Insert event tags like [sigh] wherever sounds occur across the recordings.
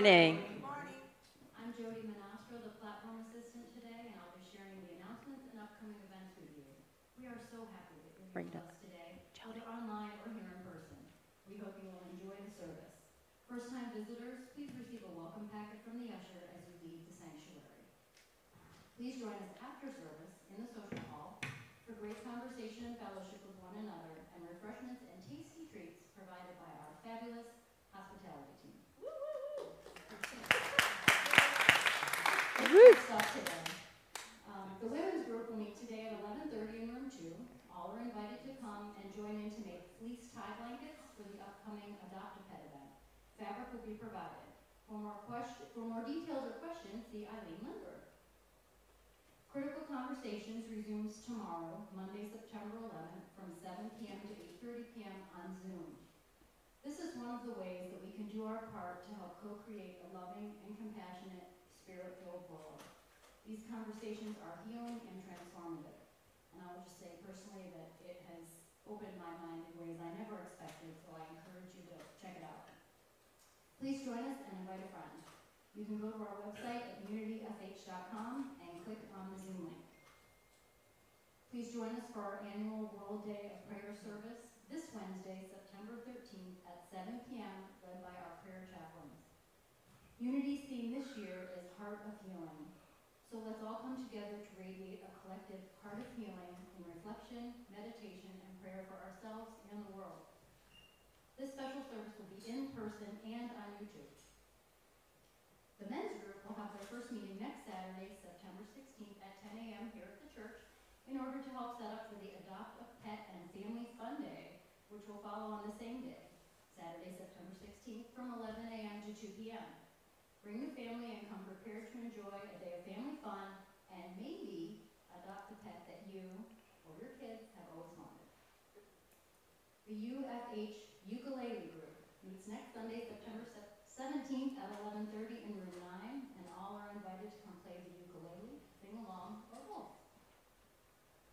Good morning. I'm Jody Manastro, the platform assistant today, and I'll be sharing the announcements and upcoming events with you. We are so happy that you're Bring here with us today, whether online or here in person. We hope you will enjoy the service. First-time visitors, please receive a welcome packet from the usher as you leave the sanctuary. Please join us after service in the social hall for great conversation and fellowship with one another and refreshments and tasty treats provided by our fabulous hospitality team. First up today, um, the women's group will meet today at eleven thirty in room two. All are invited to come and join in to make fleece tie blankets for the upcoming Adopt a Pet event. Fabric will be provided. For more question, for more details or questions, see Eileen Lindberg. Critical Conversations resumes tomorrow, Monday, September 11th, from 7 p.m. to 8:30 p.m. on Zoom. This is one of the ways that we can do our part to help co-create a loving and compassionate, spirit-filled world. These conversations are healing and transformative. And I will just say personally that it has opened my mind in ways I never expected, so I encourage you to check it out. Please join us and invite a friend. You can go to our website at unityfh.com and click on the Zoom link. Please join us for our annual World Day of Prayer service this Wednesday, September 13th at 7 p.m., led by our prayer chaplains. Unity's theme this year is Heart of Healing. So let's all come together to radiate a collective heart of healing in reflection, meditation, prayer for ourselves and the world. This special service will be in person and on YouTube. The men's group will have their first meeting next Saturday, September 16th at 10 a.m. here at the church in order to help set up for the Adopt a Pet and Family Fun Day, which will follow on the same day, Saturday, September 16th from 11 a.m. to 2 p.m. Bring the family and come prepared to enjoy a day of family fun and maybe adopt a pet that you UFH Ukulele Group meets next Sunday, September 17th at 11.30 in room 9, and all are invited to come play the ukulele, sing along, or both.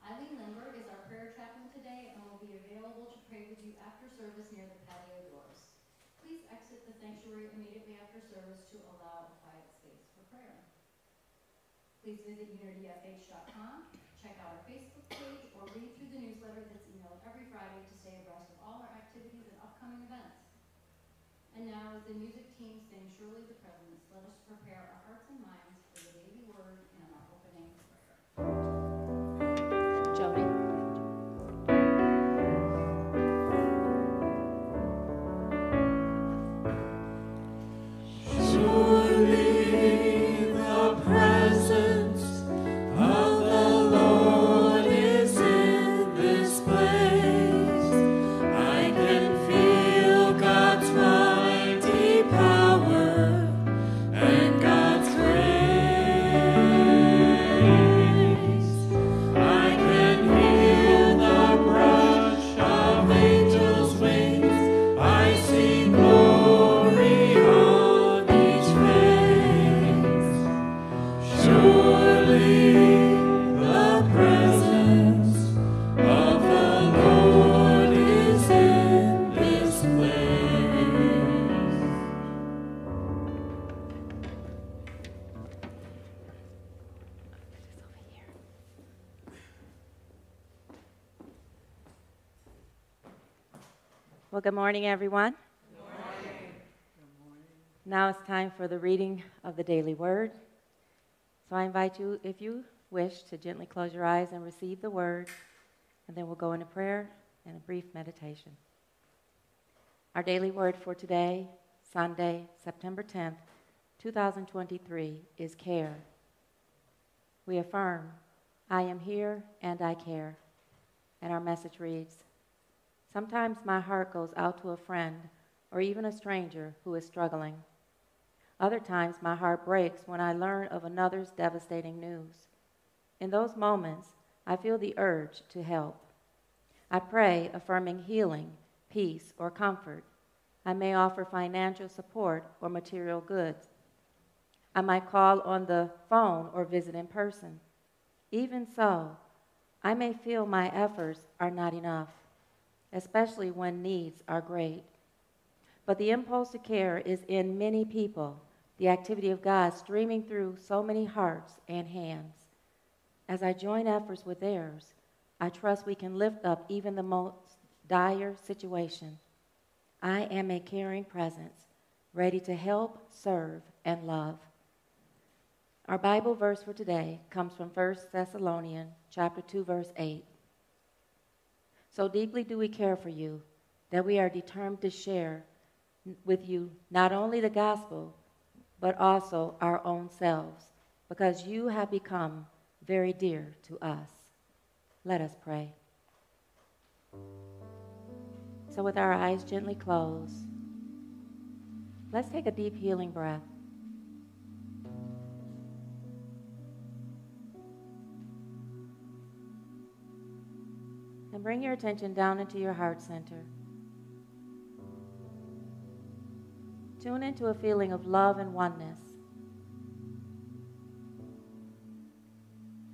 Eileen Lindberg is our prayer chaplain today and will be available to pray with you after service near the patio doors. Please exit the sanctuary immediately after service to allow a quiet space for prayer. Please visit unityfh.com And now, as the music team sings Surely the Well, good morning, everyone. Now it's time for the reading of the daily word. So I invite you, if you wish, to gently close your eyes and receive the word, and then we'll go into prayer and a brief meditation. Our daily word for today, Sunday, September 10th, 2023, is care. We affirm, I am here and I care. And our message reads, Sometimes my heart goes out to a friend or even a stranger who is struggling. Other times my heart breaks when I learn of another's devastating news. In those moments, I feel the urge to help. I pray, affirming healing, peace, or comfort. I may offer financial support or material goods. I might call on the phone or visit in person. Even so, I may feel my efforts are not enough especially when needs are great. But the impulse to care is in many people, the activity of God streaming through so many hearts and hands. As I join efforts with theirs, I trust we can lift up even the most dire situation. I am a caring presence, ready to help, serve, and love. Our Bible verse for today comes from 1 Thessalonians chapter 2 verse 8. So deeply do we care for you that we are determined to share with you not only the gospel, but also our own selves, because you have become very dear to us. Let us pray. So, with our eyes gently closed, let's take a deep healing breath. Bring your attention down into your heart center. Tune into a feeling of love and oneness.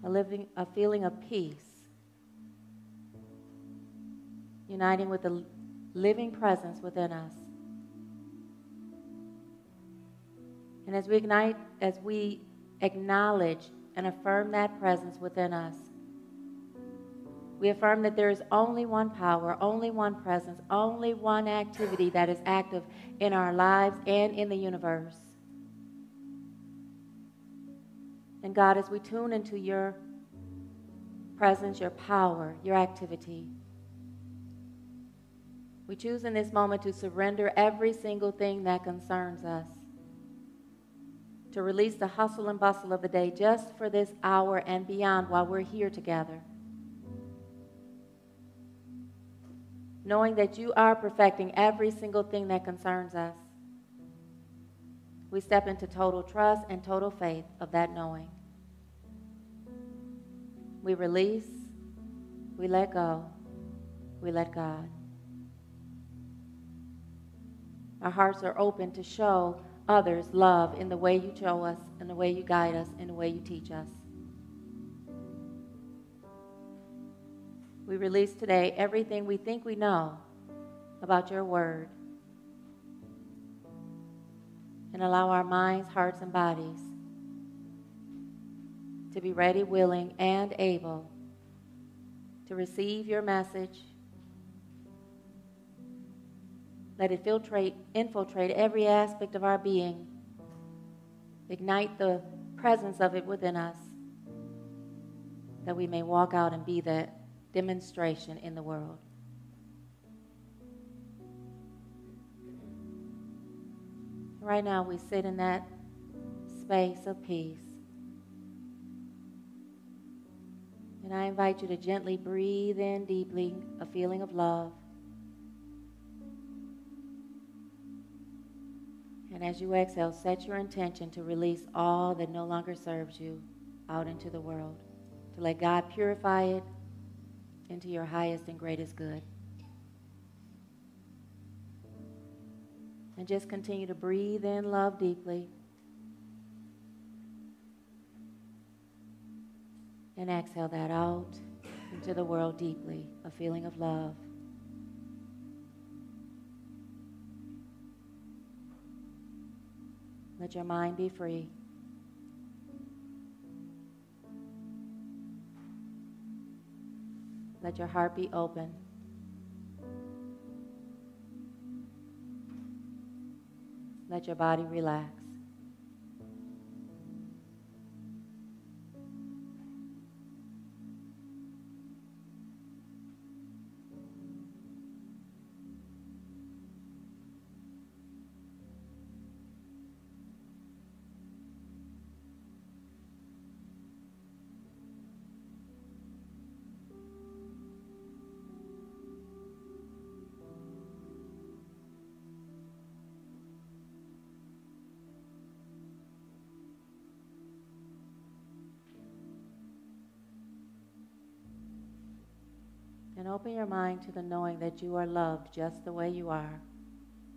A, living, a feeling of peace. Uniting with the living presence within us. And as we ignite, as we acknowledge and affirm that presence within us, we affirm that there is only one power, only one presence, only one activity that is active in our lives and in the universe. And God, as we tune into your presence, your power, your activity, we choose in this moment to surrender every single thing that concerns us, to release the hustle and bustle of the day just for this hour and beyond while we're here together. Knowing that you are perfecting every single thing that concerns us. We step into total trust and total faith of that knowing. We release, we let go, we let God. Our hearts are open to show others love in the way you show us, in the way you guide us, in the way you teach us. We release today everything we think we know about your word. and allow our minds, hearts, and bodies to be ready, willing, and able to receive your message. Let it filtrate, infiltrate every aspect of our being. Ignite the presence of it within us that we may walk out and be that demonstration in the world. Right now, we sit in that space of peace. And I invite you to gently breathe in deeply a feeling of love. And as you exhale, set your intention to release all that no longer serves you out into the world, to let God purify it into your highest and greatest good. And just continue to breathe in love deeply. And exhale that out into the world deeply, a feeling of love. Let your mind be free. Let your heart be open. Let your body relax. Your mind to the knowing that you are loved just the way you are.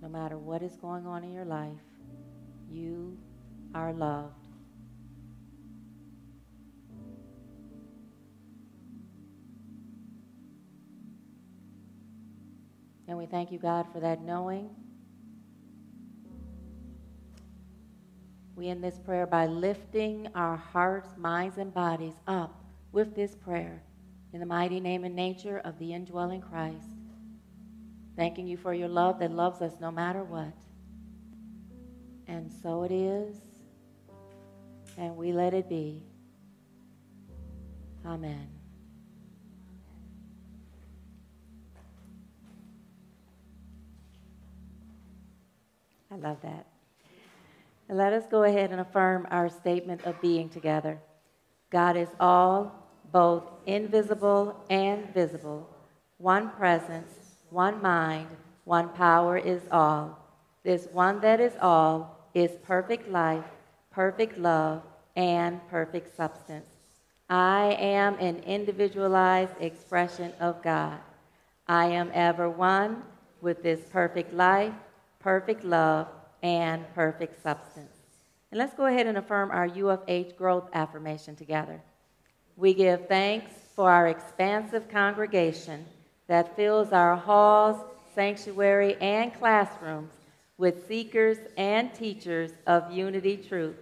No matter what is going on in your life, you are loved. And we thank you, God, for that knowing. We end this prayer by lifting our hearts, minds, and bodies up with this prayer in the mighty name and nature of the indwelling Christ. Thanking you for your love that loves us no matter what. And so it is, and we let it be. Amen. I love that. And let us go ahead and affirm our statement of being together. God is all, both invisible and visible, one presence, one mind, one power is all. This one that is all is perfect life, perfect love, and perfect substance. I am an individualized expression of God. I am ever one with this perfect life, perfect love, and perfect substance. And let's go ahead and affirm our UFH growth affirmation together. We give thanks for our expansive congregation that fills our halls, sanctuary, and classrooms with seekers and teachers of unity truth,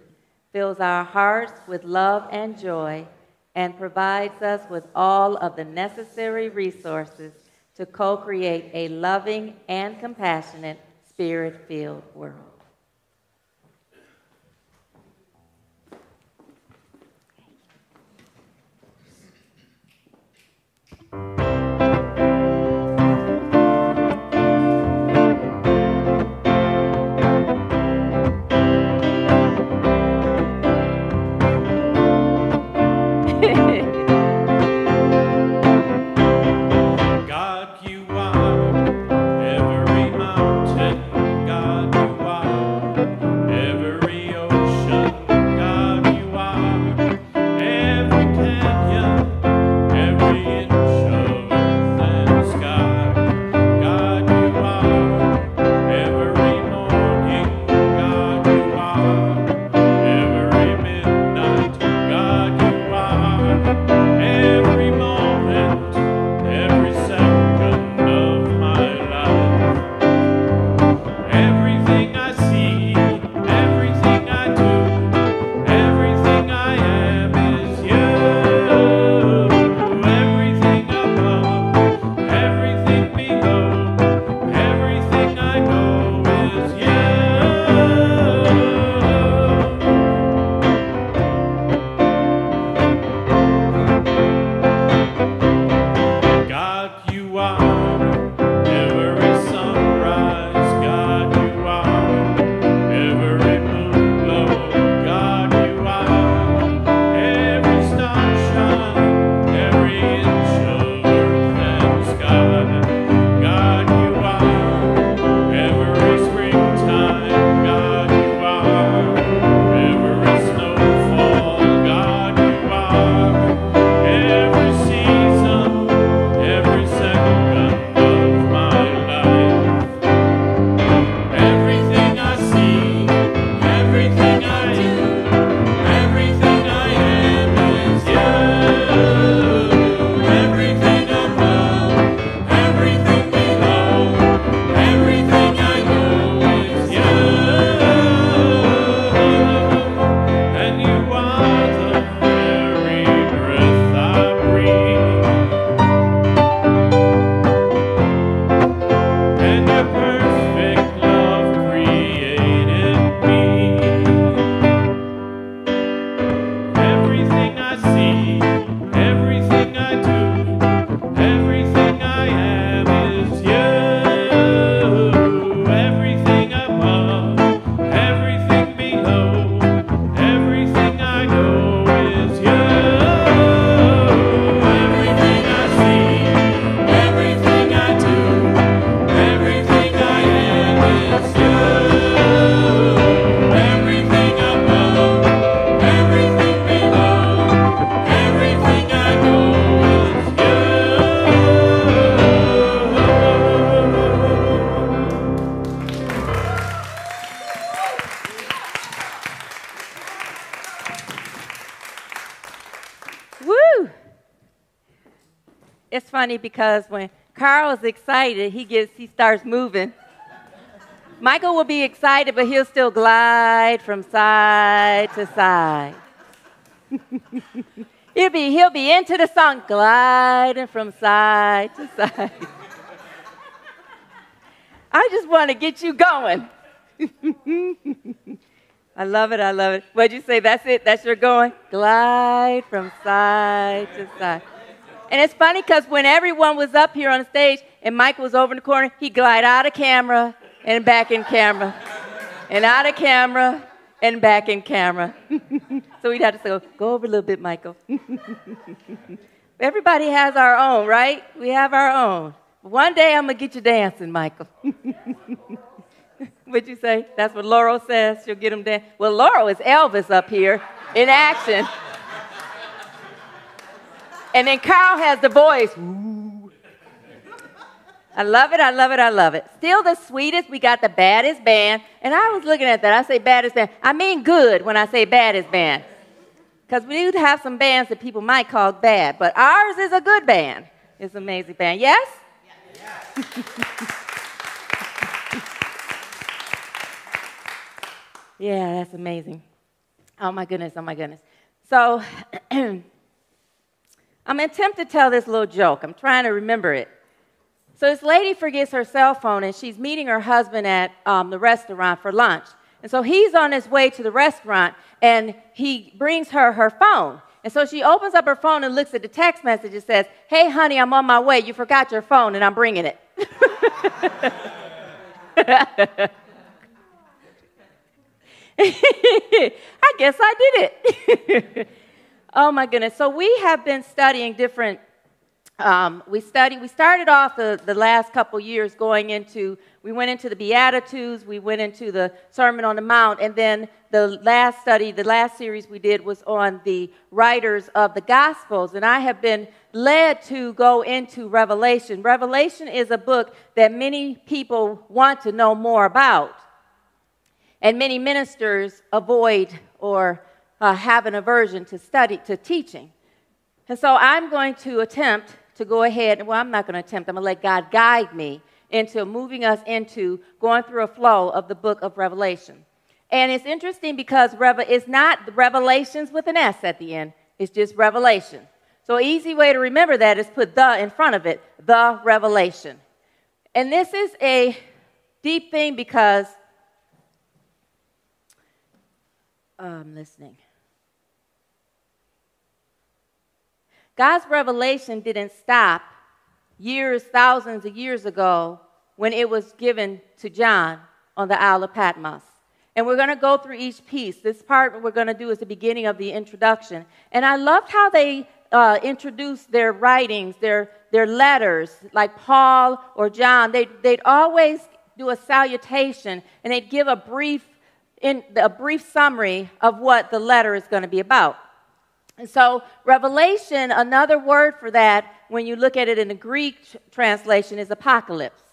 fills our hearts with love and joy, and provides us with all of the necessary resources to co create a loving and compassionate, spirit filled world. Funny because when Carl is excited, he gets he starts moving. Michael will be excited, but he'll still glide from side to side. [laughs] he'll be he'll be into the song, gliding from side to side. [laughs] I just want to get you going. [laughs] I love it. I love it. What'd you say? That's it. That's your going. Glide from side to side. And it's funny because when everyone was up here on the stage and Mike was over in the corner, he'd glide out of camera and back in camera, and out of camera and back in camera. [laughs] so we'd have to go, go over a little bit, Michael. Everybody has our own, right? We have our own. One day I'm going to get you dancing, Michael. [laughs] What'd you say? That's what Laurel says. She'll get him dancing. Well, Laurel is Elvis up here in action. And then Carl has the voice. I love it, I love it, I love it. Still the sweetest, we got the baddest band. And I was looking at that. I say baddest band. I mean good when I say baddest band. Because we do have some bands that people might call bad, but ours is a good band. It's an amazing band. Yes? [laughs] yeah, that's amazing. Oh my goodness, oh my goodness. So, [clears throat] I'm attempting to tell this little joke. I'm trying to remember it. So, this lady forgets her cell phone and she's meeting her husband at um, the restaurant for lunch. And so, he's on his way to the restaurant and he brings her her phone. And so she opens up her phone and looks at the text message. It says, Hey, honey, I'm on my way. You forgot your phone and I'm bringing it. [laughs] I guess I did it. [laughs] oh my goodness. So we have been studying different um, we studied we started off the, the last couple years going into we went into the beatitudes we went into the sermon on the mount and then the last study the last series we did was on the writers of the gospels and i have been led to go into revelation revelation is a book that many people want to know more about and many ministers avoid or uh, have an aversion to study to teaching and so i'm going to attempt to go ahead, well, I'm not going to attempt, I'm going to let God guide me into moving us into going through a flow of the book of Revelation. And it's interesting because it's not revelations with an S at the end, it's just revelation. So, easy way to remember that is put the in front of it, the revelation. And this is a deep thing because I'm listening. God's revelation didn't stop years, thousands of years ago when it was given to John on the Isle of Patmos. And we're going to go through each piece. This part we're going to do is the beginning of the introduction. And I loved how they uh, introduced their writings, their, their letters, like Paul or John. They'd, they'd always do a salutation and they'd give a brief, in, a brief summary of what the letter is going to be about. And so, Revelation, another word for that, when you look at it in the Greek translation, is apocalypse,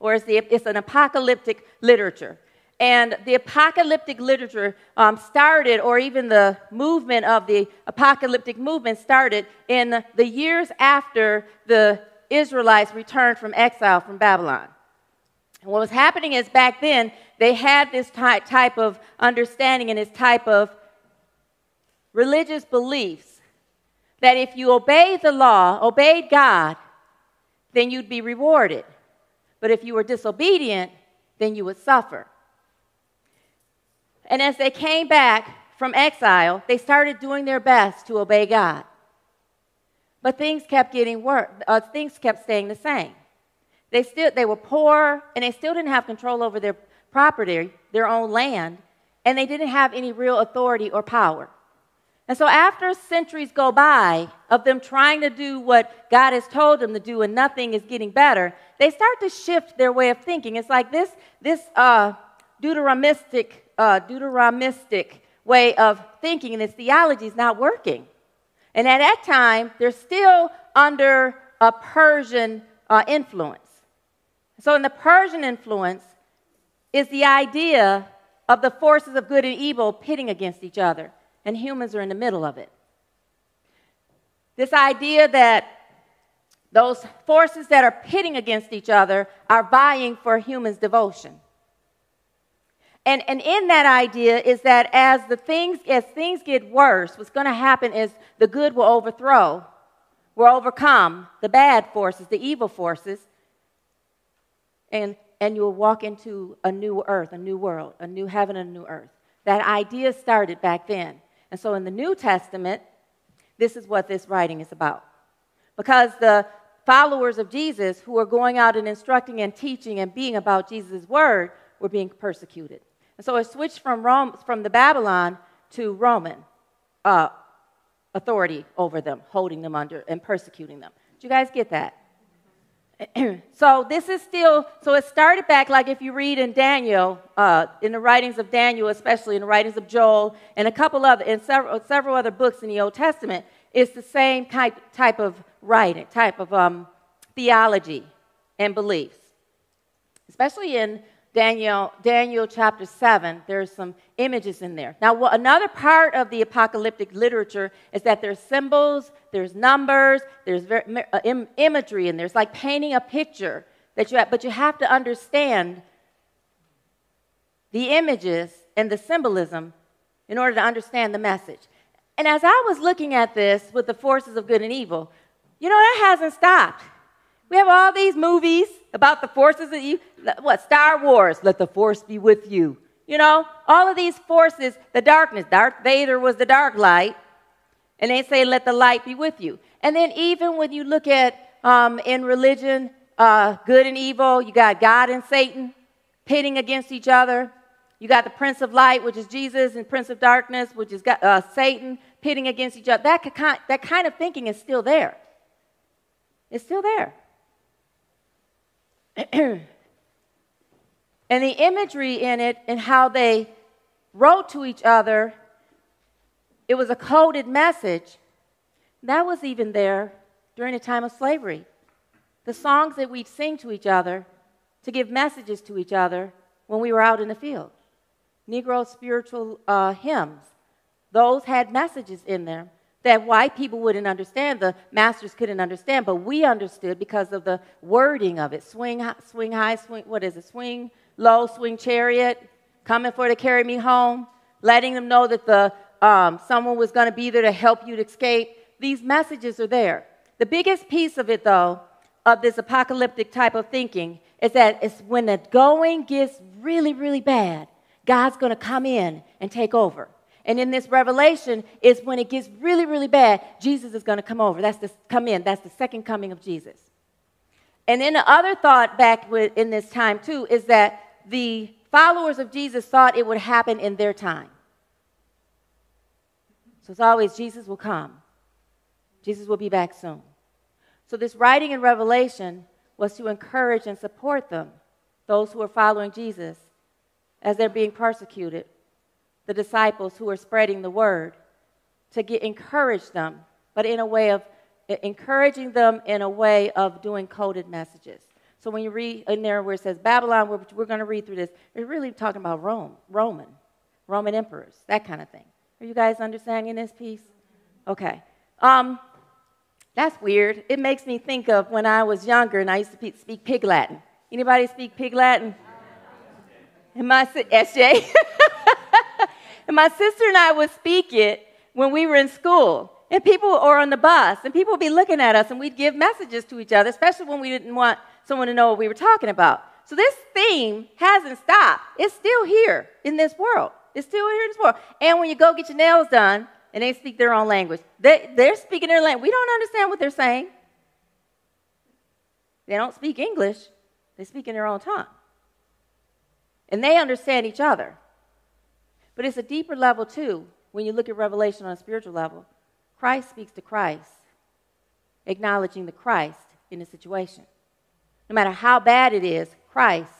or it's, the, it's an apocalyptic literature. And the apocalyptic literature um, started, or even the movement of the apocalyptic movement started in the years after the Israelites returned from exile from Babylon. And what was happening is back then, they had this type of understanding and this type of religious beliefs that if you obeyed the law, obeyed God, then you'd be rewarded. But if you were disobedient, then you would suffer. And as they came back from exile, they started doing their best to obey God. But things kept getting worse. Uh, things kept staying the same. They still they were poor and they still didn't have control over their property, their own land, and they didn't have any real authority or power. And so, after centuries go by of them trying to do what God has told them to do and nothing is getting better, they start to shift their way of thinking. It's like this, this uh, Deuteronomistic, uh, Deuteronomistic way of thinking and this theology is not working. And at that time, they're still under a Persian uh, influence. So, in the Persian influence is the idea of the forces of good and evil pitting against each other and humans are in the middle of it. This idea that those forces that are pitting against each other are vying for humans' devotion. And, and in that idea is that as the things as things get worse, what's going to happen is the good will overthrow, will overcome the bad forces, the evil forces, and, and you'll walk into a new earth, a new world, a new heaven, a new earth. That idea started back then. And so in the New Testament, this is what this writing is about. Because the followers of Jesus who are going out and instructing and teaching and being about Jesus' word were being persecuted. And so it switched from, Rome, from the Babylon to Roman uh, authority over them, holding them under and persecuting them. Do you guys get that? [clears throat] so this is still so it started back like if you read in daniel uh, in the writings of daniel especially in the writings of joel and a couple other and several, several other books in the old testament it's the same type, type of writing type of um, theology and beliefs especially in Daniel, Daniel chapter 7, there's some images in there. Now, another part of the apocalyptic literature is that there's symbols, there's numbers, there's uh, Im- imagery, and there's like painting a picture that you have, but you have to understand the images and the symbolism in order to understand the message. And as I was looking at this with the forces of good and evil, you know, that hasn't stopped. We have all these movies about the forces of you. What? Star Wars, let the force be with you. You know, all of these forces, the darkness. Darth Vader was the dark light. And they say, let the light be with you. And then even when you look at um, in religion, uh, good and evil, you got God and Satan pitting against each other. You got the Prince of Light, which is Jesus, and Prince of Darkness, which is uh, Satan, pitting against each other. That, that kind of thinking is still there. It's still there. [clears throat] and the imagery in it and how they wrote to each other, it was a coded message. That was even there during the time of slavery. The songs that we'd sing to each other to give messages to each other when we were out in the field. Negro spiritual uh, hymns, those had messages in them that white people wouldn't understand, the masters couldn't understand, but we understood because of the wording of it. Swing, swing high, swing, what is it? Swing low, swing chariot, coming for to carry me home, letting them know that the, um, someone was going to be there to help you to escape. These messages are there. The biggest piece of it, though, of this apocalyptic type of thinking is that it's when the going gets really, really bad, God's going to come in and take over. And in this revelation is when it gets really, really bad, Jesus is going to come over. That's the come in. That's the second coming of Jesus. And then the other thought back with, in this time too is that the followers of Jesus thought it would happen in their time. So it's always Jesus will come. Jesus will be back soon. So this writing in Revelation was to encourage and support them, those who are following Jesus, as they're being persecuted the disciples who are spreading the word to get encourage them, but in a way of encouraging them in a way of doing coded messages. So when you read in there where it says Babylon, we're, we're going to read through this, it's really talking about Rome, Roman, Roman emperors, that kind of thing. Are you guys understanding this piece? Okay. Um, that's weird. It makes me think of when I was younger and I used to speak Pig Latin. Anybody speak Pig Latin? Am I SJ? [laughs] And my sister and I would speak it when we were in school. And people, or on the bus, and people would be looking at us, and we'd give messages to each other, especially when we didn't want someone to know what we were talking about. So this theme hasn't stopped. It's still here in this world. It's still here in this world. And when you go get your nails done, and they speak their own language, they, they're speaking their language. We don't understand what they're saying. They don't speak English, they speak in their own tongue. And they understand each other. But it's a deeper level, too, when you look at Revelation on a spiritual level. Christ speaks to Christ, acknowledging the Christ in the situation. No matter how bad it is, Christ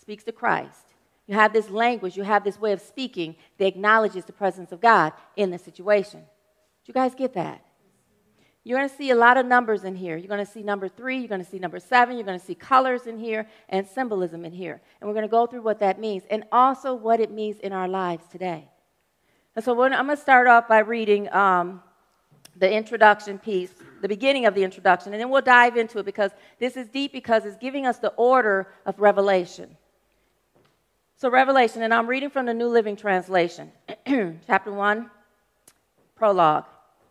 speaks to Christ. You have this language, you have this way of speaking that acknowledges the presence of God in the situation. Do you guys get that? You're going to see a lot of numbers in here. You're going to see number three, you're going to see number seven, you're going to see colors in here and symbolism in here. And we're going to go through what that means and also what it means in our lives today. And so I'm going to start off by reading um, the introduction piece, the beginning of the introduction, and then we'll dive into it because this is deep because it's giving us the order of revelation. So, Revelation, and I'm reading from the New Living Translation, [clears throat] chapter 1, prologue.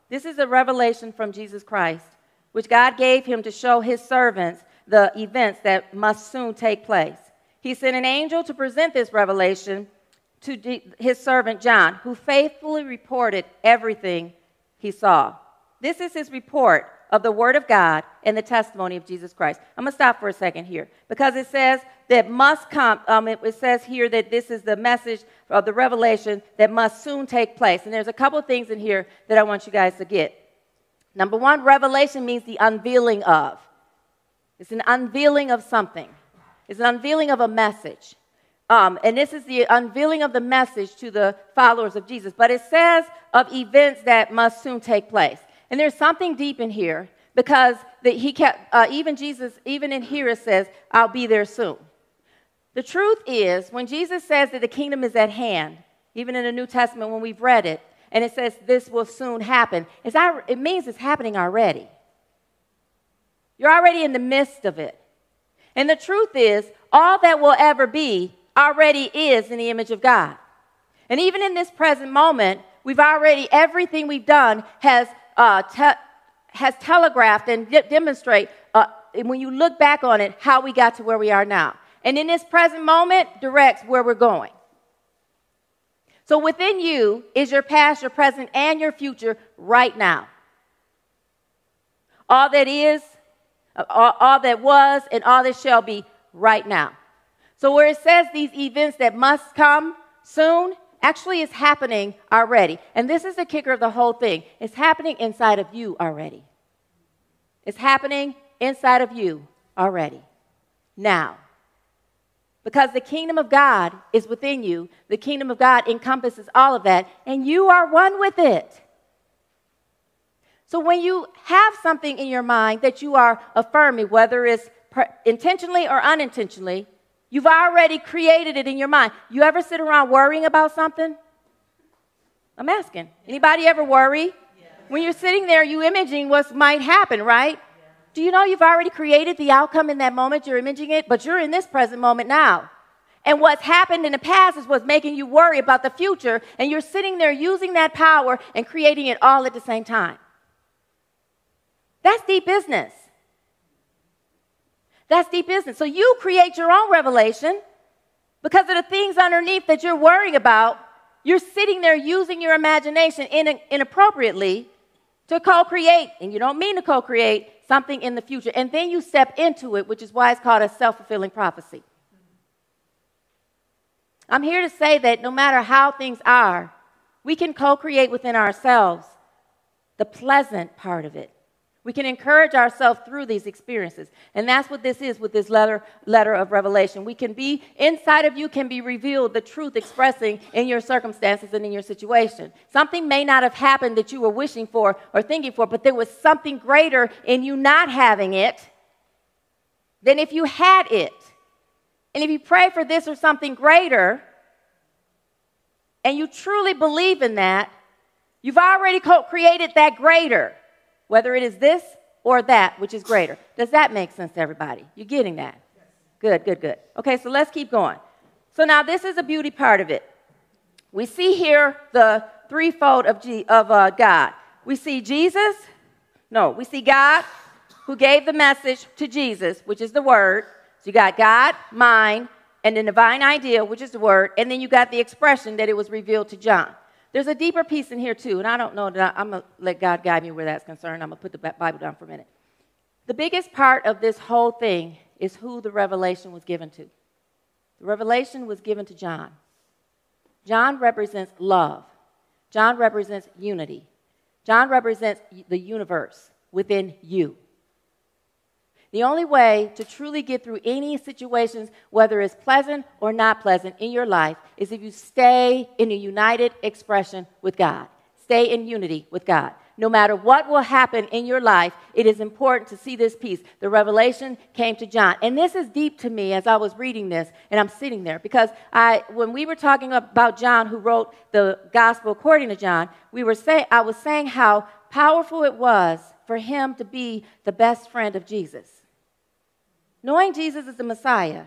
This is a revelation from Jesus Christ, which God gave him to show his servants the events that must soon take place. He sent an angel to present this revelation to his servant John, who faithfully reported everything he saw. This is his report of the Word of God and the testimony of Jesus Christ. I'm going to stop for a second here because it says that must come, um, it, it says here that this is the message of the revelation that must soon take place. And there's a couple things in here that I want you guys to get. Number one, revelation means the unveiling of. It's an unveiling of something, it's an unveiling of a message. Um, and this is the unveiling of the message to the followers of Jesus. But it says of events that must soon take place. And there's something deep in here because he kept, uh, even Jesus, even in here, it says, I'll be there soon. The truth is, when Jesus says that the kingdom is at hand, even in the New Testament when we've read it, and it says this will soon happen, it means it's happening already. You're already in the midst of it. And the truth is, all that will ever be already is in the image of God. And even in this present moment, we've already, everything we've done has, uh, te- has telegraphed and de- demonstrate, uh, when you look back on it, how we got to where we are now. And in this present moment, directs where we're going. So within you is your past, your present, and your future right now. All that is, all, all that was, and all that shall be right now. So, where it says these events that must come soon, actually is happening already. And this is the kicker of the whole thing it's happening inside of you already. It's happening inside of you already. Now. Because the kingdom of God is within you, the kingdom of God encompasses all of that, and you are one with it. So when you have something in your mind that you are affirming, whether it's intentionally or unintentionally, You've already created it in your mind. You ever sit around worrying about something? I'm asking. Anybody ever worry? When you're sitting there, you imaging what might happen, right? Do you know you've already created the outcome in that moment? You're imaging it, but you're in this present moment now. And what's happened in the past is what's making you worry about the future, and you're sitting there using that power and creating it all at the same time. That's deep business. That's deep business. So you create your own revelation because of the things underneath that you're worrying about. You're sitting there using your imagination in, inappropriately to co create, and you don't mean to co create something in the future. And then you step into it, which is why it's called a self fulfilling prophecy. I'm here to say that no matter how things are, we can co create within ourselves the pleasant part of it. We can encourage ourselves through these experiences. And that's what this is with this letter, letter of Revelation. We can be, inside of you can be revealed the truth expressing in your circumstances and in your situation. Something may not have happened that you were wishing for or thinking for, but there was something greater in you not having it than if you had it. And if you pray for this or something greater, and you truly believe in that, you've already created that greater whether it is this or that which is greater. Does that make sense to everybody? You're getting that? Good, good, good. Okay, so let's keep going. So now this is a beauty part of it. We see here the threefold of, G, of uh, God. We see Jesus, no, we see God who gave the message to Jesus, which is the Word. So you got God, mind, and the divine idea, which is the Word, and then you got the expression that it was revealed to John. There's a deeper piece in here, too, and I don't know that I, am going to let God guide me where that's concerned. I'm going to put the Bible down for a minute. The biggest part of this whole thing is who the revelation was given to. The revelation was given to John. John represents love, John represents unity, John represents the universe within you. The only way to truly get through any situations, whether it's pleasant or not pleasant in your life, is if you stay in a united expression with God. Stay in unity with God. No matter what will happen in your life, it is important to see this piece. The revelation came to John. And this is deep to me as I was reading this and I'm sitting there because I when we were talking about John who wrote the gospel according to John, we were saying I was saying how powerful it was for him to be the best friend of Jesus. Knowing Jesus is the Messiah,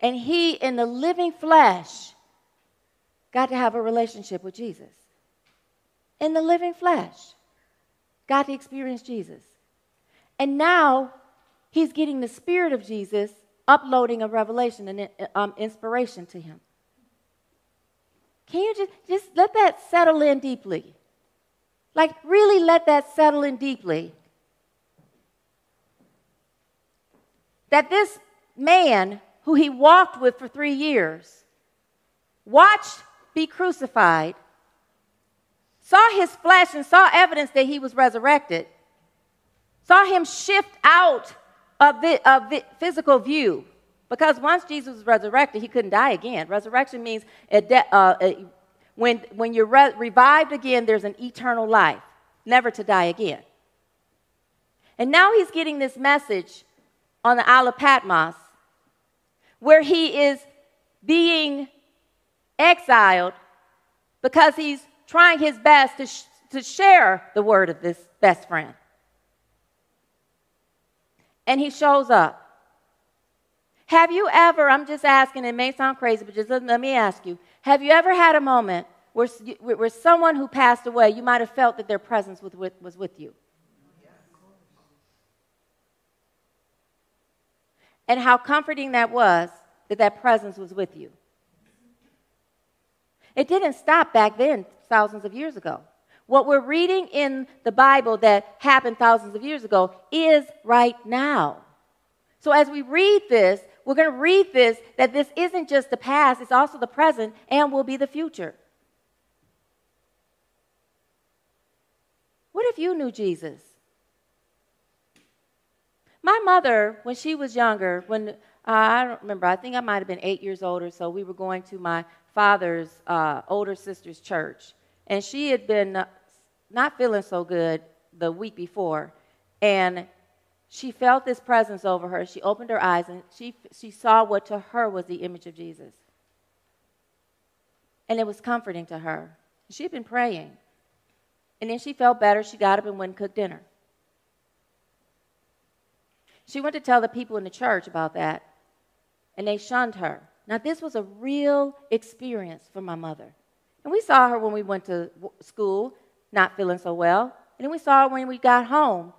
and he, in the living flesh, got to have a relationship with Jesus. In the living flesh, got to experience Jesus. And now he's getting the Spirit of Jesus uploading a revelation and um, inspiration to him. Can you just, just let that settle in deeply? Like, really let that settle in deeply. That this man who he walked with for three years, watched be crucified, saw his flesh and saw evidence that he was resurrected, saw him shift out of the, of the physical view. Because once Jesus was resurrected, he couldn't die again. Resurrection means a de- uh, a, when, when you're re- revived again, there's an eternal life, never to die again. And now he's getting this message on the Isle of Patmos where he is being exiled because he's trying his best to, sh- to share the word of this best friend. And he shows up. Have you ever, I'm just asking, it may sound crazy, but just let, let me ask you have you ever had a moment where, where someone who passed away, you might have felt that their presence was with, was with you? And how comforting that was that that presence was with you. It didn't stop back then, thousands of years ago. What we're reading in the Bible that happened thousands of years ago is right now. So as we read this, we're going to read this that this isn't just the past, it's also the present and will be the future. What if you knew Jesus? My mother, when she was younger, when uh, I don't remember, I think I might have been eight years old or so, we were going to my father's uh, older sister's church. And she had been uh, not feeling so good the week before. And she felt this presence over her. She opened her eyes and she, she saw what to her was the image of Jesus. And it was comforting to her. She had been praying. And then she felt better. She got up and went and cooked dinner. She went to tell the people in the church about that, and they shunned her. Now, this was a real experience for my mother. And we saw her when we went to school, not feeling so well. And then we saw her when we got home,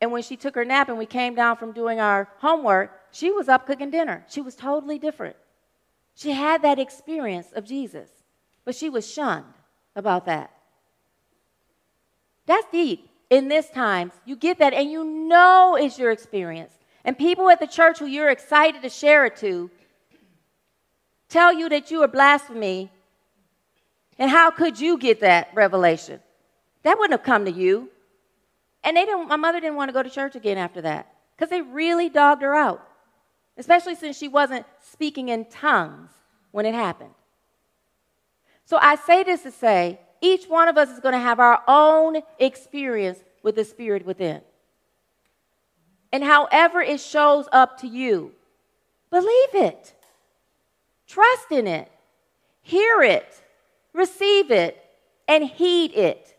and when she took her nap and we came down from doing our homework, she was up cooking dinner. She was totally different. She had that experience of Jesus, but she was shunned about that. That's deep. In this times, you get that and you know it's your experience. And people at the church who you're excited to share it to tell you that you are blasphemy. And how could you get that revelation? That wouldn't have come to you. And they didn't, my mother didn't want to go to church again after that because they really dogged her out, especially since she wasn't speaking in tongues when it happened. So I say this to say each one of us is going to have our own experience with the Spirit within. And however it shows up to you, believe it, trust in it, hear it, receive it, and heed it.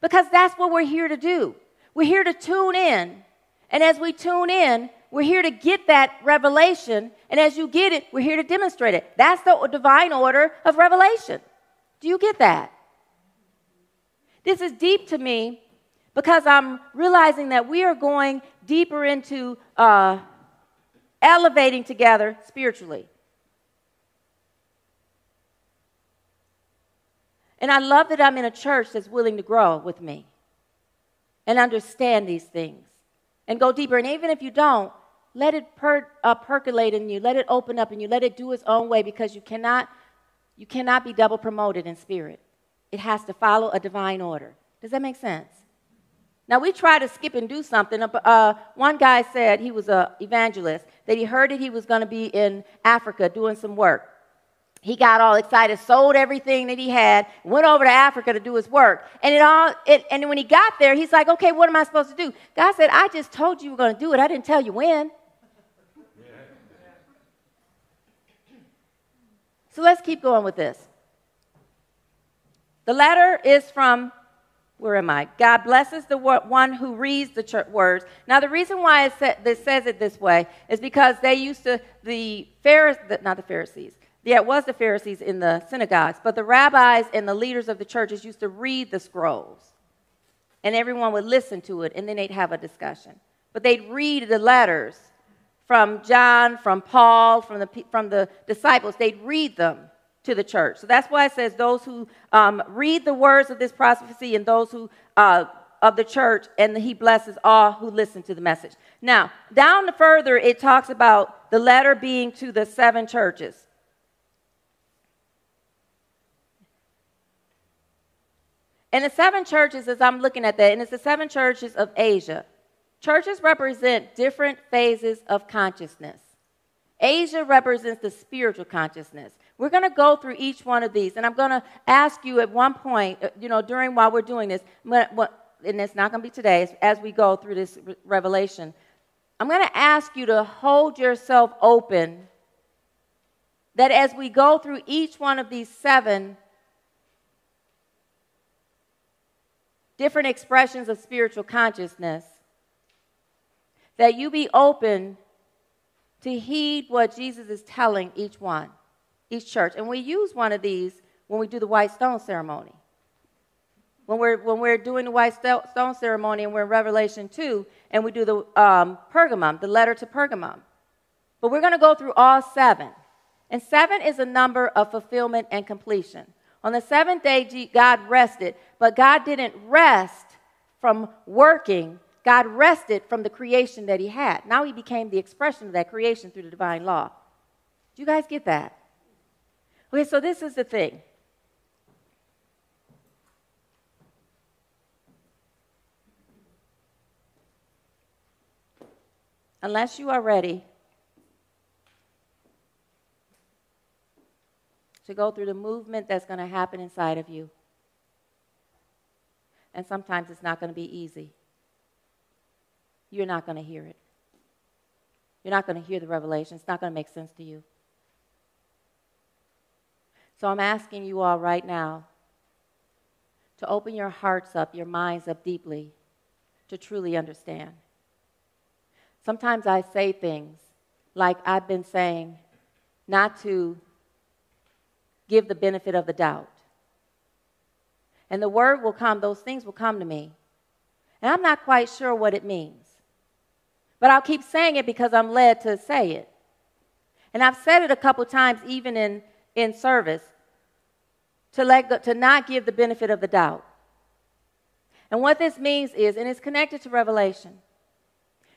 Because that's what we're here to do. We're here to tune in. And as we tune in, we're here to get that revelation. And as you get it, we're here to demonstrate it. That's the divine order of revelation. Do you get that? This is deep to me because I'm realizing that we are going deeper into uh, elevating together spiritually. And I love that I'm in a church that's willing to grow with me and understand these things and go deeper. And even if you don't, let it per, uh, percolate in you, let it open up in you, let it do its own way because you cannot, you cannot be double promoted in spirit. It has to follow a divine order. Does that make sense? Now, we try to skip and do something. Uh, one guy said he was an evangelist, that he heard that he was going to be in Africa doing some work he got all excited, sold everything that he had, went over to Africa to do his work. And it all it, and when he got there, he's like, "Okay, what am I supposed to do?" God said, "I just told you you were going to do it. I didn't tell you when." So let's keep going with this. The letter is from, where am I? God blesses the one who reads the words. Now, the reason why it sa- this says it this way is because they used to, the Pharisees, not the Pharisees, yeah, it was the Pharisees in the synagogues, but the rabbis and the leaders of the churches used to read the scrolls. And everyone would listen to it, and then they'd have a discussion. But they'd read the letters from John, from Paul, from the, from the disciples. They'd read them to the church. So that's why it says those who um, read the words of this prophecy and those who uh, of the church, and he blesses all who listen to the message. Now, down the further, it talks about the letter being to the seven churches. And the seven churches, as I'm looking at that, and it's the seven churches of Asia. Churches represent different phases of consciousness. Asia represents the spiritual consciousness. We're going to go through each one of these, and I'm going to ask you at one point, uh, you know, during while we're doing this, and it's not going to be today, as we go through this revelation, I'm going to ask you to hold yourself open that as we go through each one of these seven different expressions of spiritual consciousness, that you be open to heed what Jesus is telling each one, each church. And we use one of these when we do the white stone ceremony. When we're, when we're doing the white stone ceremony and we're in Revelation 2 and we do the um, Pergamum, the letter to Pergamum. But we're going to go through all seven. And seven is a number of fulfillment and completion. On the seventh day, God rested, but God didn't rest from working. God rested from the creation that He had. Now He became the expression of that creation through the divine law. Do you guys get that? Okay, so this is the thing. Unless you are ready to go through the movement that's going to happen inside of you. And sometimes it's not going to be easy. You're not going to hear it. You're not going to hear the revelation. It's not going to make sense to you. So I'm asking you all right now to open your hearts up, your minds up deeply to truly understand. Sometimes I say things like I've been saying, not to give the benefit of the doubt. And the word will come, those things will come to me. And I'm not quite sure what it means. But I'll keep saying it because I'm led to say it. And I've said it a couple times, even in, in service, to, let go, to not give the benefit of the doubt. And what this means is, and it's connected to Revelation,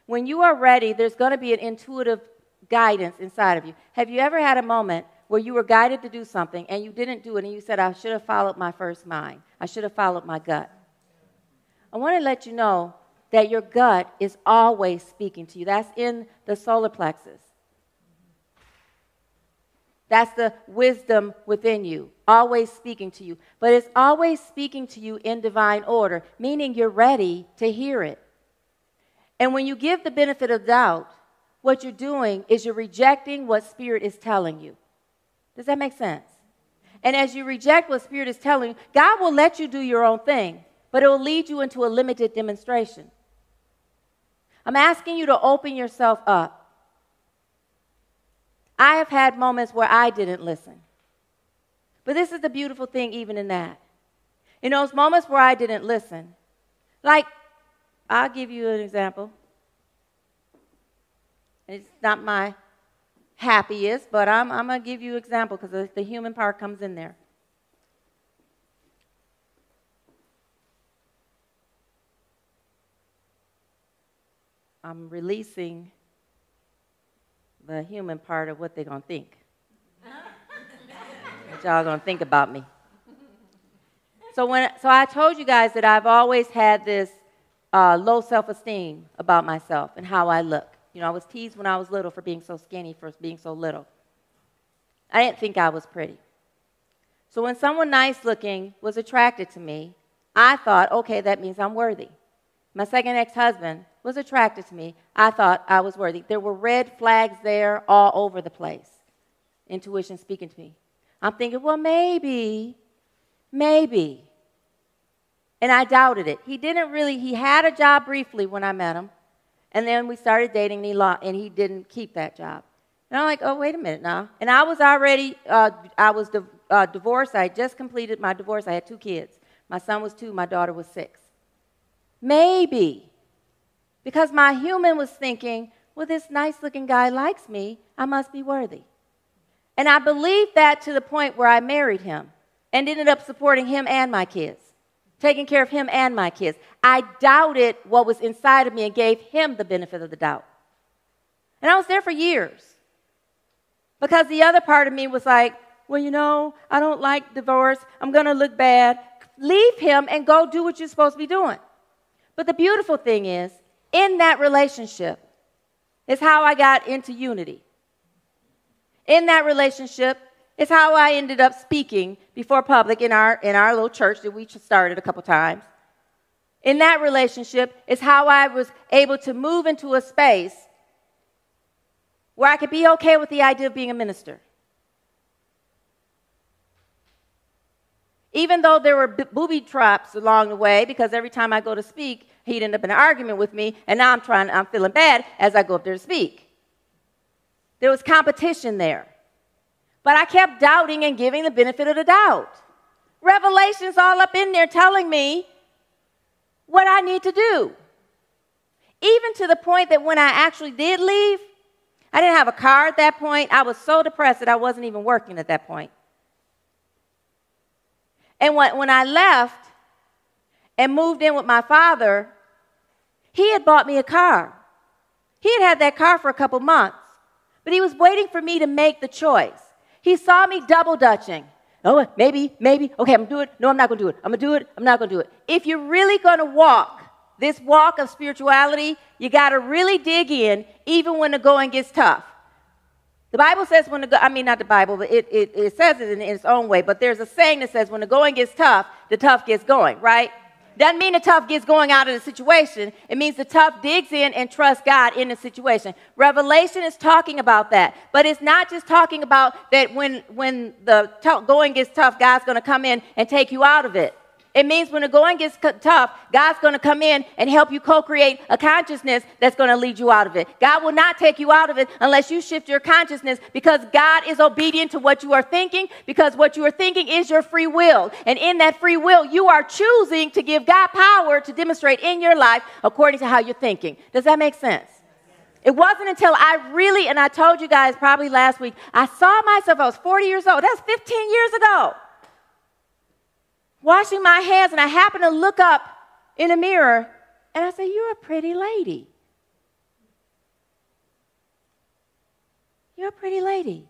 when you are ready, there's going to be an intuitive guidance inside of you. Have you ever had a moment where you were guided to do something and you didn't do it and you said, I should have followed my first mind? I should have followed my gut. I want to let you know that your gut is always speaking to you. That's in the solar plexus. That's the wisdom within you, always speaking to you. But it's always speaking to you in divine order, meaning you're ready to hear it. And when you give the benefit of doubt, what you're doing is you're rejecting what Spirit is telling you. Does that make sense? And as you reject what Spirit is telling you, God will let you do your own thing, but it will lead you into a limited demonstration. I'm asking you to open yourself up. I have had moments where I didn't listen. But this is the beautiful thing, even in that. In those moments where I didn't listen, like, I'll give you an example. It's not my happiest, but I'm, I'm going to give you an example because the, the human part comes in there. I'm releasing the human part of what they're going to think. [laughs] what y'all going to think about me. So, when, so I told you guys that I've always had this uh, low self esteem about myself and how I look. You know, I was teased when I was little for being so skinny, for being so little. I didn't think I was pretty. So when someone nice looking was attracted to me, I thought, okay, that means I'm worthy. My second ex husband was attracted to me. I thought I was worthy. There were red flags there all over the place. Intuition speaking to me. I'm thinking, well, maybe, Maybe. And I doubted it. He didn't really, he had a job briefly when I met him. And then we started dating, and he, lo- and he didn't keep that job. And I'm like, oh, wait a minute now. And I was already, uh, I was di- uh, divorced. I had just completed my divorce. I had two kids. My son was two, my daughter was six. Maybe. Because my human was thinking, well, this nice looking guy likes me. I must be worthy. And I believed that to the point where I married him and ended up supporting him and my kids, taking care of him and my kids. I doubted what was inside of me and gave him the benefit of the doubt. And I was there for years because the other part of me was like, well, you know, I don't like divorce. I'm going to look bad. Leave him and go do what you're supposed to be doing. But the beautiful thing is, in that relationship, is how I got into unity. In that relationship is how I ended up speaking before public in our, in our little church that we started a couple times. In that relationship is how I was able to move into a space where I could be okay with the idea of being a minister. Even though there were booby traps along the way, because every time I go to speak, he'd end up in an argument with me, and now I'm trying, I'm feeling bad as I go up there to speak. There was competition there. But I kept doubting and giving the benefit of the doubt. Revelation's all up in there telling me what I need to do. Even to the point that when I actually did leave, I didn't have a car at that point. I was so depressed that I wasn't even working at that point. And when, when I left and moved in with my father, he had bought me a car. He had had that car for a couple months, but he was waiting for me to make the choice. He saw me double dutching. Oh, maybe, maybe. Okay, I'm gonna do it. No, I'm not gonna do it. I'm gonna do it. I'm not gonna do it. If you're really gonna walk this walk of spirituality, you gotta really dig in, even when the going gets tough. The Bible says when the go- I mean not the Bible, but it, it, it says it in its own way. But there's a saying that says when the going gets tough, the tough gets going, right? Doesn't mean the tough gets going out of the situation. It means the tough digs in and trusts God in the situation. Revelation is talking about that. But it's not just talking about that when, when the t- going gets tough, God's going to come in and take you out of it. It means when the going gets tough, God's going to come in and help you co create a consciousness that's going to lead you out of it. God will not take you out of it unless you shift your consciousness because God is obedient to what you are thinking, because what you are thinking is your free will. And in that free will, you are choosing to give God power to demonstrate in your life according to how you're thinking. Does that make sense? It wasn't until I really, and I told you guys probably last week, I saw myself, I was 40 years old. That's 15 years ago washing my hands, and I happened to look up in a mirror, and I said, You're a pretty lady. You're a pretty lady.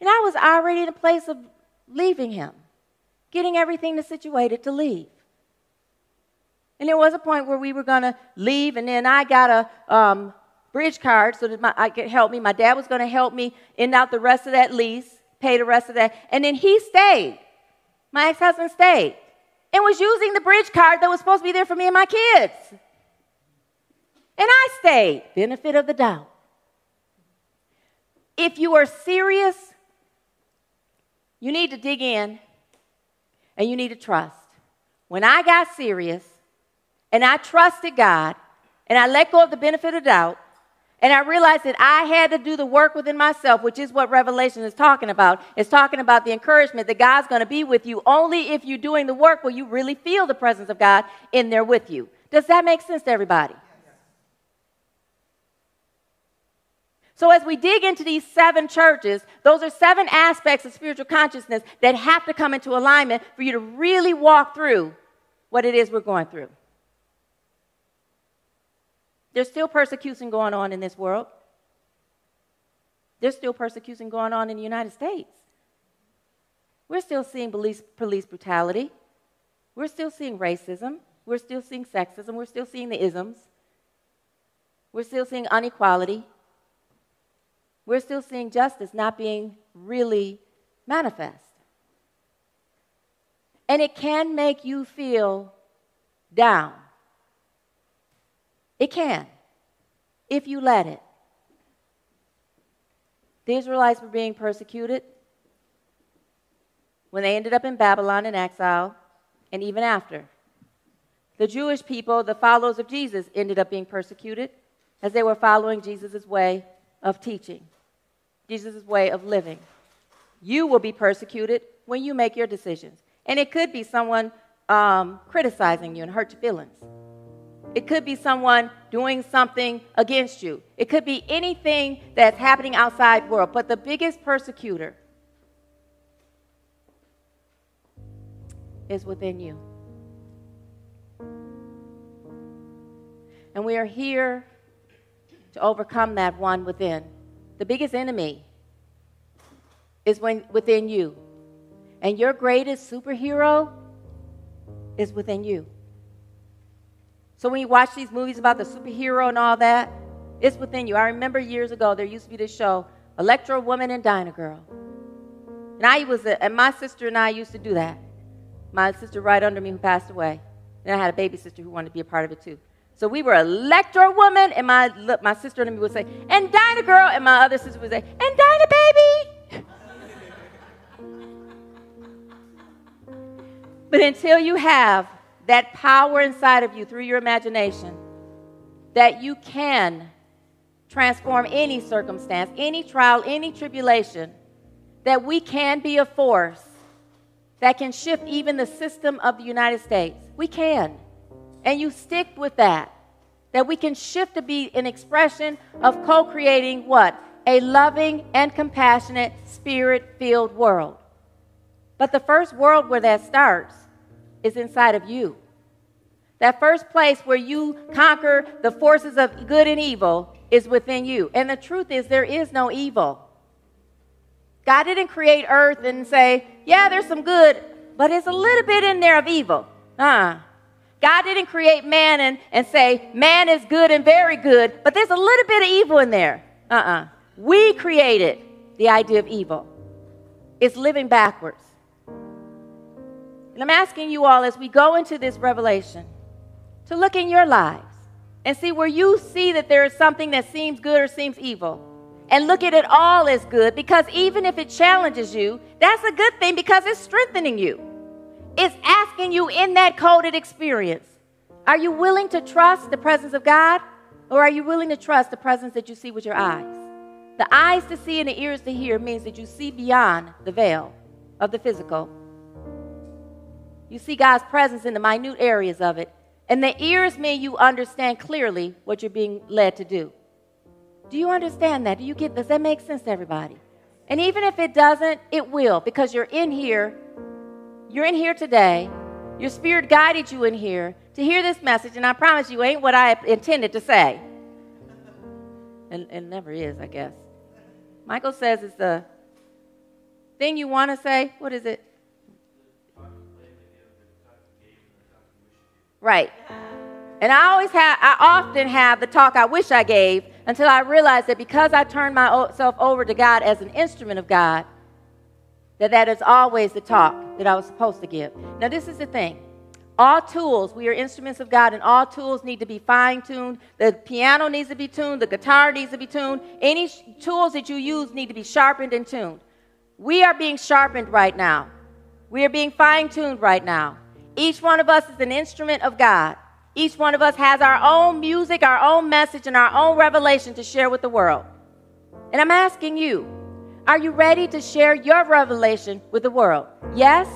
And I was already in a place of leaving him, getting everything situated to leave. And there was a point where we were going to leave, and then I got a um, bridge card so that my, I could help me. My dad was going to help me end out the rest of that lease, pay the rest of that. And then he stayed. My ex husband stayed and was using the bridge card that was supposed to be there for me and my kids. And I stayed. Benefit of the doubt. If you are serious, you need to dig in and you need to trust. When I got serious and I trusted God and I let go of the benefit of doubt, and I realized that I had to do the work within myself, which is what Revelation is talking about. It's talking about the encouragement that God's going to be with you. Only if you're doing the work will you really feel the presence of God in there with you. Does that make sense to everybody? So, as we dig into these seven churches, those are seven aspects of spiritual consciousness that have to come into alignment for you to really walk through what it is we're going through. There's still persecution going on in this world. There's still persecution going on in the United States. We're still seeing police, police brutality. We're still seeing racism. We're still seeing sexism. We're still seeing the isms. We're still seeing inequality. We're still seeing justice not being really manifest. And it can make you feel down. It can, if you let it. The Israelites were being persecuted. when they ended up in Babylon in exile, and even after. The Jewish people, the followers of Jesus, ended up being persecuted as they were following Jesus' way of teaching, Jesus' way of living. You will be persecuted when you make your decisions. And it could be someone um, criticizing you and hurt your feelings. It could be someone doing something against you. It could be anything that's happening outside world. But the biggest persecutor is within you. And we are here to overcome that one within. The biggest enemy is when, within you. And your greatest superhero is within you. So when you watch these movies about the superhero and all that, it's within you. I remember years ago there used to be this show, Electra Woman and Dyna Girl. And I was, a, and my sister and I used to do that. My sister right under me who passed away. And I had a baby sister who wanted to be a part of it too. So we were Electra Woman, and my my sister and me would say, and Dyna Girl, and my other sister would say, and Dyna Baby. [laughs] but until you have that power inside of you through your imagination, that you can transform any circumstance, any trial, any tribulation, that we can be a force that can shift even the system of the United States. We can. And you stick with that. That we can shift to be an expression of co creating what? A loving and compassionate, spirit filled world. But the first world where that starts is inside of you. That first place where you conquer the forces of good and evil is within you. And the truth is, there is no evil. God didn't create earth and say, yeah, there's some good, but it's a little bit in there of evil. Uh uh God didn't create man and, and say, man is good and very good, but there's a little bit of evil in there. Uh uh-uh. uh We created the idea of evil. It's living backwards. And I'm asking you all as we go into this revelation to look in your lives and see where you see that there is something that seems good or seems evil. And look at it all as good because even if it challenges you, that's a good thing because it's strengthening you. It's asking you in that coded experience are you willing to trust the presence of God or are you willing to trust the presence that you see with your eyes? The eyes to see and the ears to hear means that you see beyond the veil of the physical. You see God's presence in the minute areas of it. And the ears mean you understand clearly what you're being led to do. Do you understand that? Do you get does that make sense to everybody? And even if it doesn't, it will because you're in here you're in here today. Your spirit guided you in here to hear this message, and I promise you, ain't what I intended to say. And it never is, I guess. Michael says it's the thing you want to say. What is it? Right. And I always have, I often have the talk I wish I gave until I realized that because I turned myself over to God as an instrument of God, that that is always the talk that I was supposed to give. Now, this is the thing. All tools, we are instruments of God, and all tools need to be fine tuned. The piano needs to be tuned, the guitar needs to be tuned. Any sh- tools that you use need to be sharpened and tuned. We are being sharpened right now, we are being fine tuned right now. Each one of us is an instrument of God. Each one of us has our own music, our own message, and our own revelation to share with the world. And I'm asking you, are you ready to share your revelation with the world? Yes?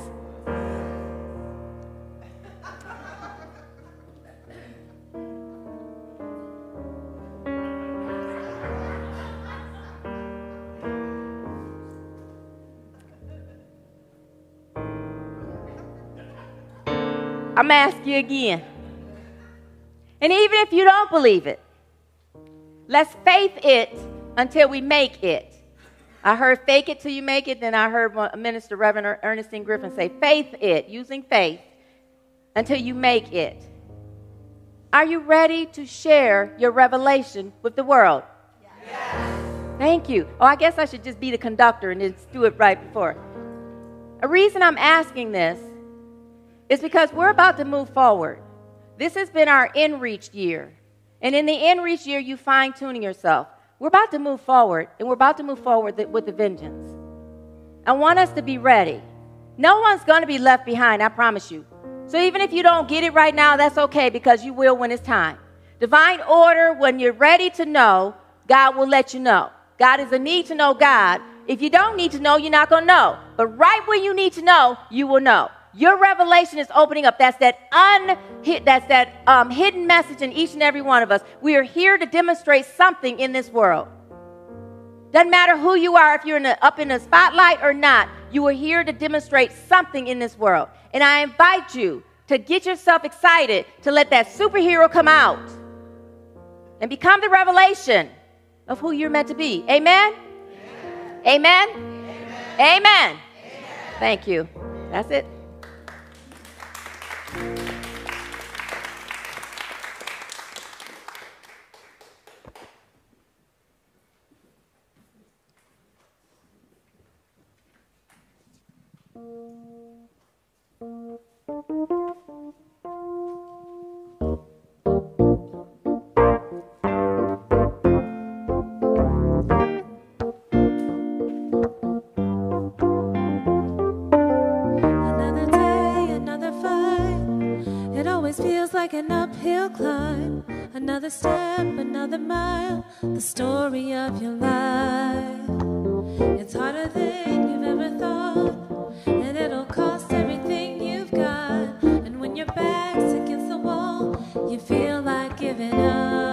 I'm asking you again. And even if you don't believe it, let's faith it until we make it. I heard fake it till you make it. Then I heard Minister Reverend er-, Ernestine Griffin say, faith it, using faith until you make it. Are you ready to share your revelation with the world? Yes. Thank you. Oh, I guess I should just be the conductor and just do it right before. A reason I'm asking this is because we're about to move forward. This has been our in reach year. And in the in reach year, you fine tuning yourself. We're about to move forward, and we're about to move forward with a vengeance. I want us to be ready. No one's going to be left behind, I promise you. So even if you don't get it right now, that's okay because you will when it's time. Divine order, when you're ready to know, God will let you know. God is a need to know God. If you don't need to know, you're not going to know. But right when you need to know, you will know. Your revelation is opening up. That's that un, that's that um, hidden message in each and every one of us. We are here to demonstrate something in this world. Doesn't matter who you are, if you're in the, up in the spotlight or not, you are here to demonstrate something in this world. And I invite you to get yourself excited to let that superhero come out and become the revelation of who you're meant to be. Amen? Amen? Amen? Amen. Thank you. That's it. Story of your life. It's harder than you've ever thought, giving up.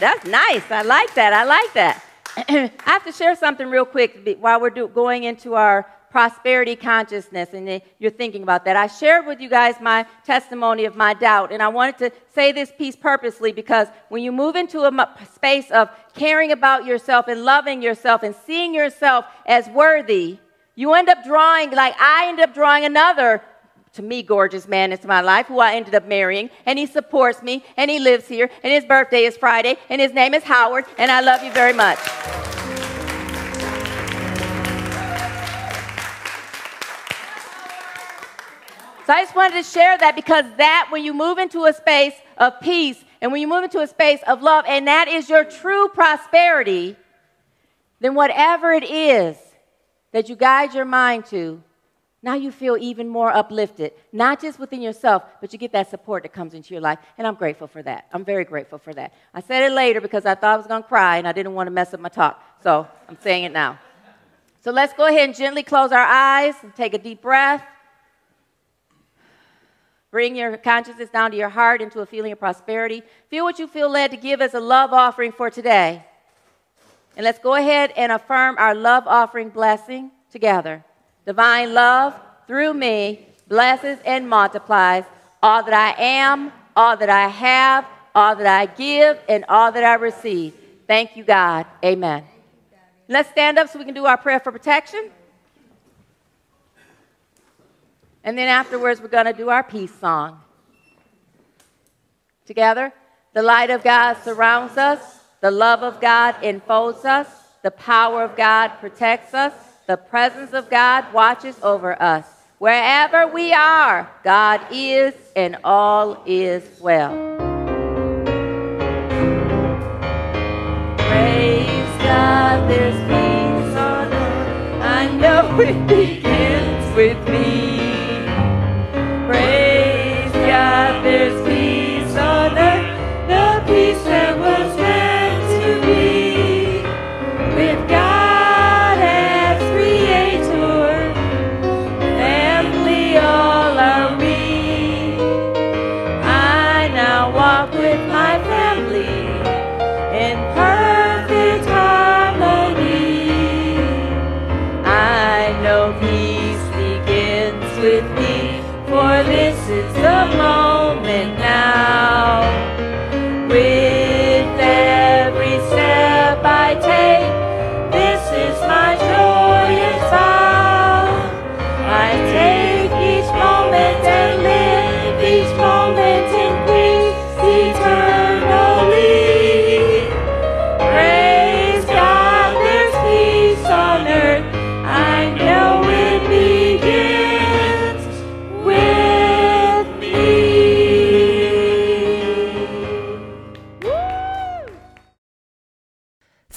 That's nice. I like that. I like that. [clears throat] I have to share something real quick while we're do- going into our prosperity consciousness and you're thinking about that. I shared with you guys my testimony of my doubt, and I wanted to say this piece purposely because when you move into a space of caring about yourself and loving yourself and seeing yourself as worthy, you end up drawing, like I end up drawing another to me, gorgeous man into my life who I ended up marrying, and he supports me, and he lives here, and his birthday is Friday, and his name is Howard, and I love you very much. So I just wanted to share that because that, when you move into a space of peace and when you move into a space of love, and that is your true prosperity, then whatever it is that you guide your mind to Now you feel even more uplifted, not just within yourself, but you get that support that comes into your life. And I'm grateful for that. I'm very grateful for that. I said it later because I thought I was going to cry and I didn't want to mess up my talk. So I'm saying it now. So let's go ahead and gently close our eyes and take a deep breath. Bring your consciousness down to your heart into a feeling of prosperity. Feel what you feel led to give as a love offering for today. And let's go ahead and affirm our love offering blessing together. Divine love through me blesses and multiplies all that I am, all that I have, all that I give, and all that I receive. Thank you, God. Amen. Let's stand up so we can do our prayer for protection. And then afterwards, we're going to do our peace song. Together, the light of God surrounds us, the love of God enfolds us, the power of God protects us, the presence of God watches over us. Wherever we are, God is, and all is well. Praise God, there's peace on earth. I know [laughs] it begins with me. Praise God, there's